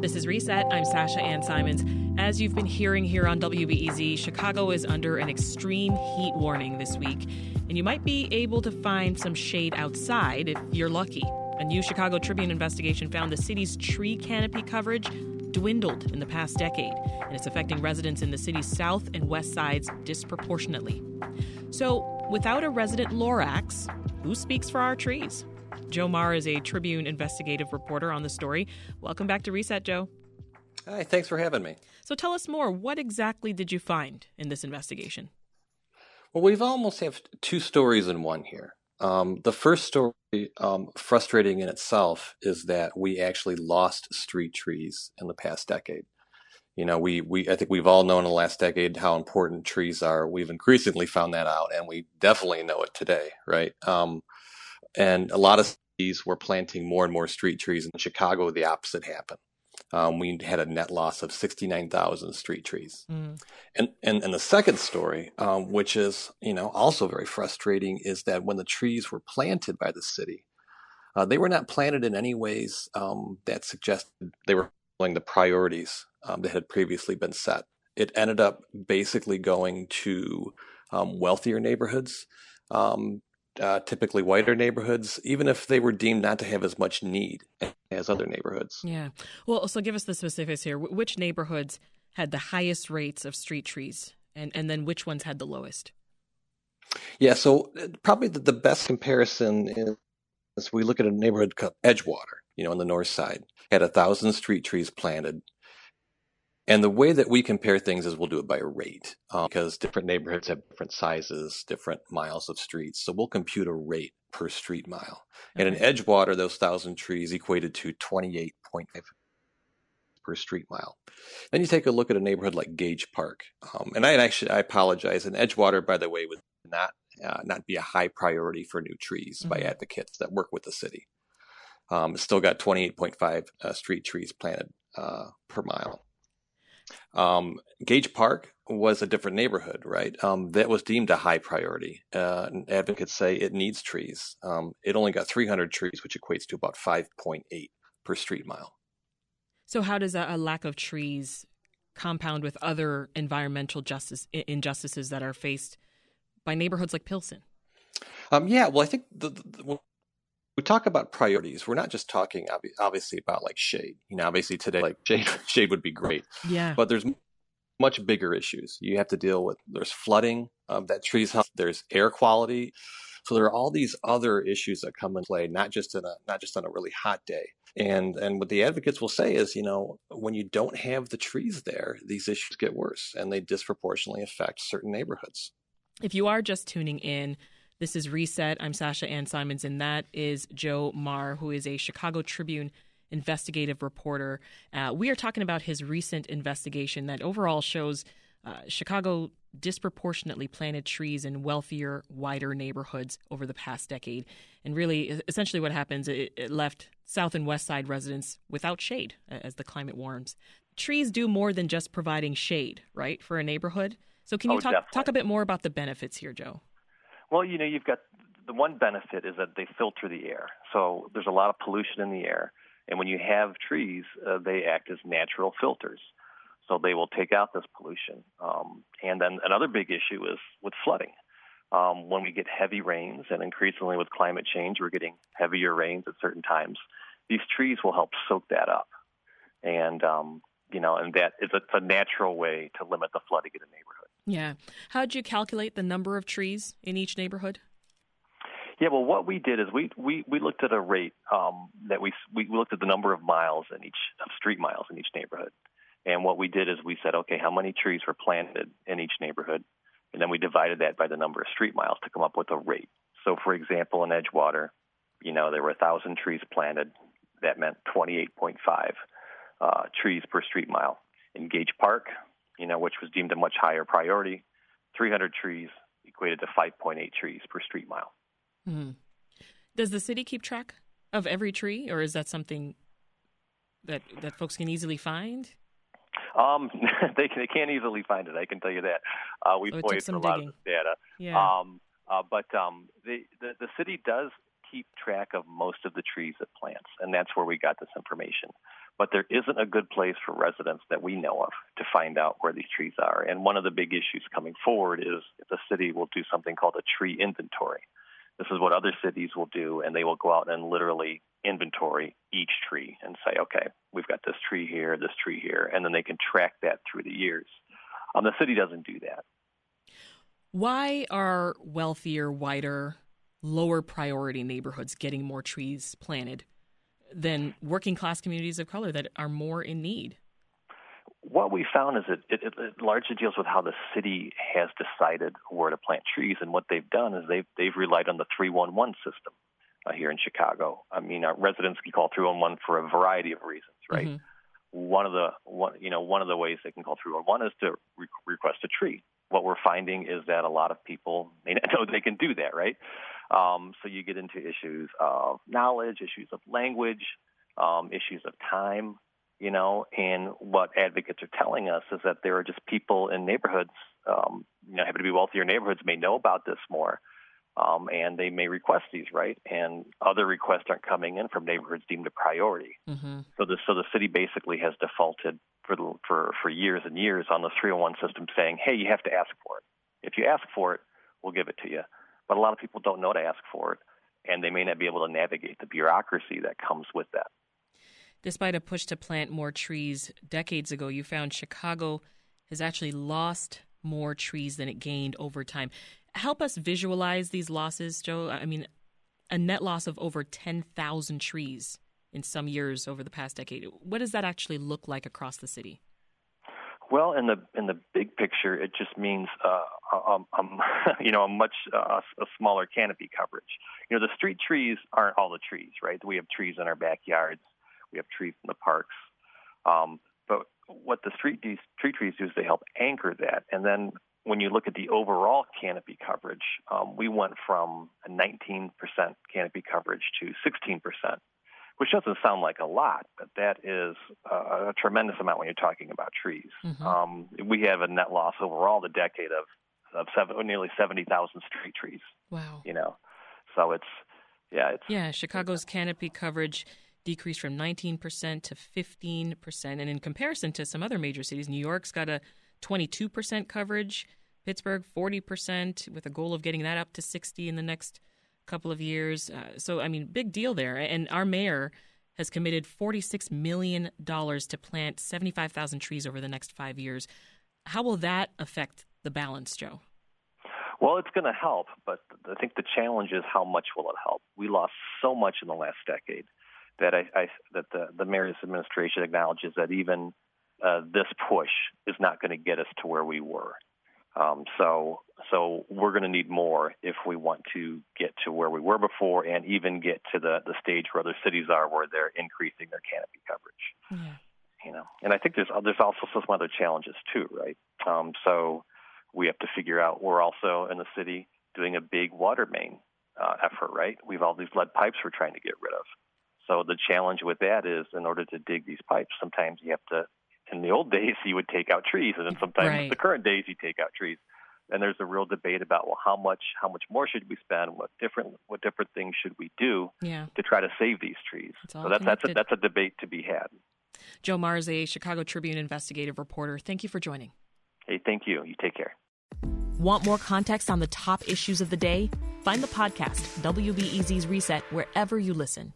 This is Reset. I'm Sasha Ann Simons. As you've been hearing here on WBEZ, Chicago is under an extreme heat warning this week, and you might be able to find some shade outside if you're lucky. A new Chicago Tribune investigation found the city's tree canopy coverage dwindled in the past decade, and it's affecting residents in the city's south and west sides disproportionately. So, without a resident Lorax, who speaks for our trees? Joe Mahr is a Tribune investigative reporter on the story. Welcome back to Reset, Joe. Hi, thanks for having me. So tell us more. What exactly did you find in this investigation? Well, we've almost have two stories in one here. Um, the first story, um, frustrating in itself, is that we actually lost street trees in the past decade. You know, we, we I think we've all known in the last decade how important trees are. We've increasingly found that out, and we definitely know it today, right? Um, and a lot of cities were planting more and more street trees. In Chicago, the opposite happened. Um, we had a net loss of 69,000 street trees. Mm. And, and, and the second story, um, which is, you know, also very frustrating is that when the trees were planted by the city, uh, they were not planted in any ways um, that suggested they were following the priorities um, that had previously been set. It ended up basically going to um, wealthier neighborhoods, um, uh, typically whiter neighborhoods, even if they were deemed not to have as much need as other neighborhoods. Yeah. Well, so give us the specifics here. Which neighborhoods had the highest rates of street trees, and, and then which ones had the lowest? Yeah, so uh, probably the, the best comparison is we look at a neighborhood called Edgewater, you know, on the north side, had a thousand street trees planted and the way that we compare things is we'll do it by rate um, because different neighborhoods have different sizes, different miles of streets. So we'll compute a rate per street mile. Okay. And in Edgewater, those thousand trees equated to 28.5 per street mile. Then you take a look at a neighborhood like Gage Park. Um, and I actually, I apologize. And Edgewater, by the way, would not, uh, not be a high priority for new trees mm-hmm. by advocates that work with the city. Um, still got 28.5 uh, street trees planted uh, per mile. Um, Gage Park was a different neighborhood, right? Um, that was deemed a high priority. Uh, advocates say it needs trees. Um, it only got 300 trees, which equates to about 5.8 per street mile. So, how does a, a lack of trees compound with other environmental justice injustices that are faced by neighborhoods like Pilsen? Um, yeah, well, I think the, the, we talk about priorities, we're not just talking obviously about like shade. You know, obviously today like shade shade would be great. Yeah. But there's much bigger issues. You have to deal with there's flooding um, that trees help. There's air quality. So there are all these other issues that come in play, not just in a not just on a really hot day. And and what the advocates will say is, you know, when you don't have the trees there, these issues get worse and they disproportionately affect certain neighborhoods. If you are just tuning in, this is Reset. I'm Sasha Ann Simons, and that is Joe Mahr, who is a Chicago Tribune investigative reporter. Uh, we are talking about his recent investigation that overall shows uh, Chicago disproportionately planted trees in wealthier, wider neighborhoods over the past decade. And really, essentially, what happens, it, it left South and West Side residents without shade as the climate warms. Trees do more than just providing shade, right, for a neighborhood. So, can you oh, talk, talk a bit more about the benefits here, Joe? Well, you know, you've got the one benefit is that they filter the air. So there's a lot of pollution in the air. And when you have trees, uh, they act as natural filters. So they will take out this pollution. Um, and then another big issue is with flooding. Um, when we get heavy rains, and increasingly with climate change, we're getting heavier rains at certain times, these trees will help soak that up. And, um, you know, and that is a, it's a natural way to limit the flooding in a neighborhood. Yeah. How did you calculate the number of trees in each neighborhood? Yeah, well, what we did is we we, we looked at a rate um, that we we looked at the number of miles in each of street miles in each neighborhood, and what we did is we said, okay, how many trees were planted in each neighborhood, and then we divided that by the number of street miles to come up with a rate. So, for example, in Edgewater, you know, there were thousand trees planted. That meant 28.5 uh, trees per street mile. In Gage Park, you know, which was deemed a much higher priority. 300 trees equated to 5.8 trees per street mile. Mm-hmm. Does the city keep track of every tree, or is that something that that folks can easily find? Um, they can, they can't easily find it. I can tell you that. Uh, we've oh, pointed a lot digging. of this data. Yeah. Um, uh, but um, the, the the city does keep track of most of the trees it plants, and that's where we got this information. But there isn't a good place for residents that we know of to find out where these trees are. And one of the big issues coming forward is the city will do something called a tree inventory. This is what other cities will do, and they will go out and literally inventory each tree and say, okay, we've got this tree here, this tree here, and then they can track that through the years. Um, the city doesn't do that. Why are wealthier, wider, lower priority neighborhoods getting more trees planted than working class communities of color that are more in need? What we found is that it, it, it, largely deals with how the city has decided where to plant trees, and what they've done is they've they've relied on the 311 system uh, here in Chicago. I mean, our residents can call 311 for a variety of reasons, right? Mm-hmm. One of the one you know one of the ways they can call 311 is to re- request a tree. What we're finding is that a lot of people may not know they can do that, right? Um, so you get into issues of knowledge, issues of language, um, issues of time, you know. And what advocates are telling us is that there are just people in neighborhoods, um, you know, happen to be wealthier neighborhoods, may know about this more, um, and they may request these, right? And other requests aren't coming in from neighborhoods deemed a priority. Mm-hmm. So the so the city basically has defaulted for for for years and years on the 301 system, saying, "Hey, you have to ask for it. If you ask for it, we'll give it to you." But a lot of people don't know to ask for it, and they may not be able to navigate the bureaucracy that comes with that. Despite a push to plant more trees decades ago, you found Chicago has actually lost more trees than it gained over time. Help us visualize these losses, Joe. I mean, a net loss of over 10,000 trees in some years over the past decade. What does that actually look like across the city? Well, in the in the big picture, it just means uh, um, um, you know a much uh, a smaller canopy coverage. You know, the street trees aren't all the trees, right? We have trees in our backyards, we have trees in the parks, um, but what the street trees, tree trees do is they help anchor that, and then when you look at the overall canopy coverage, um, we went from a 19% canopy coverage to 16%, which doesn't sound like a lot, but that is uh, a tremendous amount when you're talking about trees. Mm-hmm. Um, we have a net loss overall the decade of of seven, nearly 70,000 street trees. Wow. You know, so it's yeah, it's yeah. Chicago's canopy coverage decreased from 19% to 15%, and in comparison to some other major cities, New York's got a 22% coverage, Pittsburgh 40%, with a goal of getting that up to 60 in the next couple of years. Uh, so, I mean, big deal there. And our mayor has committed $46 million to plant 75,000 trees over the next five years. How will that affect the balance, Joe? Well, it's going to help, but I think the challenge is how much will it help? We lost so much in the last decade that I, I that the, the mayor's administration acknowledges that even uh, this push is not going to get us to where we were. Um, so, so we're going to need more if we want to get to where we were before, and even get to the the stage where other cities are, where they're increasing their canopy coverage. Yeah. You know, and I think there's there's also some other challenges too, right? Um, so we have to figure out. We're also in the city doing a big water main uh, effort, right? We've all these lead pipes we're trying to get rid of. So the challenge with that is, in order to dig these pipes, sometimes you have to in the old days you would take out trees, and then sometimes right. the current days you take out trees. And there's a real debate about well, how much how much more should we spend? What different what different things should we do yeah. to try to save these trees? So that's that's a, that's a debate to be had. Joe Mahr's, a Chicago Tribune investigative reporter. Thank you for joining. Hey, thank you. You take care. Want more context on the top issues of the day? Find the podcast WBEZ's Reset wherever you listen.